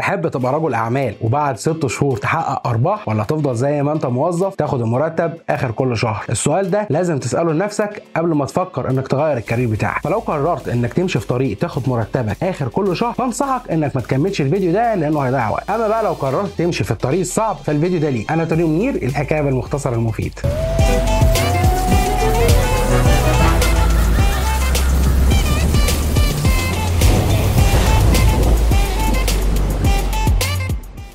تحب تبقى رجل أعمال وبعد ست شهور تحقق أرباح ولا تفضل زي ما أنت موظف تاخد المرتب آخر كل شهر؟ السؤال ده لازم تسأله لنفسك قبل ما تفكر إنك تغير الكارير بتاعك. فلو قررت إنك تمشي في طريق تاخد مرتبك آخر كل شهر فانصحك إنك ما تكملش الفيديو ده لأنه هيضيع وقت. أما بقى لو قررت تمشي في الطريق الصعب فالفيديو ده ليك. أنا توني منير الحكاية بالمختصر المفيد.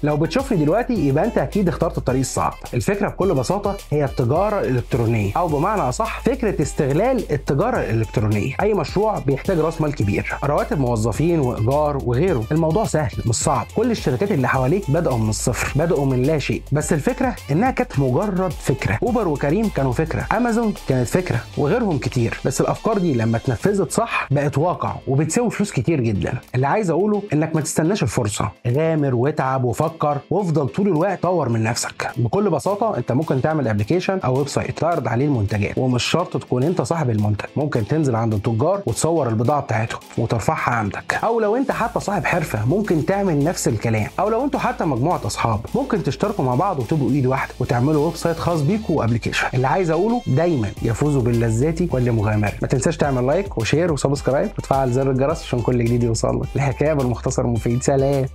لو بتشوفني دلوقتي يبقى انت أكيد اخترت الطريق الصعب. الفكرة بكل بساطة هي التجارة الإلكترونية. أو بمعنى أصح فكرة استغلال التجارة الإلكترونية. أي مشروع بيحتاج راس مال كبير رواتب موظفين وإيجار وغيره. الموضوع سهل مش صعب. كل الشركات اللي حواليك بدأوا من الصفر بدأوا من لا شيء. بس الفكرة إنها كانت مجرد فكرة. أوبر وكريم كانوا فكرة. أمازون كانت فكرة وغيرهم كتير. بس الأفكار دي لما اتنفذت صح بقت واقع وبتساوي فلوس كتير جدا. اللي عايز أقوله إنك ما تستناش الفرصة. غامر واتعب وفكر فكر وافضل طول الوقت طور من نفسك. بكل بساطة انت ممكن تعمل application أو website تعرض عليه المنتجات. ومش شرط تكون انت صاحب المنتج. ممكن تنزل عند التجار وتصور البضاعة بتاعتهم وترفعها عندك. أو لو انت حتى صاحب حرفة ممكن تعمل نفس الكلام. أو لو أنتوا حتى مجموعة أصحاب ممكن تشتركوا مع بعض وتبقوا إيد واحدة وتعملوا website خاص بيكوا و application اللي عايز أقوله دايما يفوز باللذات المغامر ما تنساش تعمل like و share و subscribe وتفعل زر الجرس عشان كل جديد يوصل لك. الحكاية بالمختصر مفيد. سلام.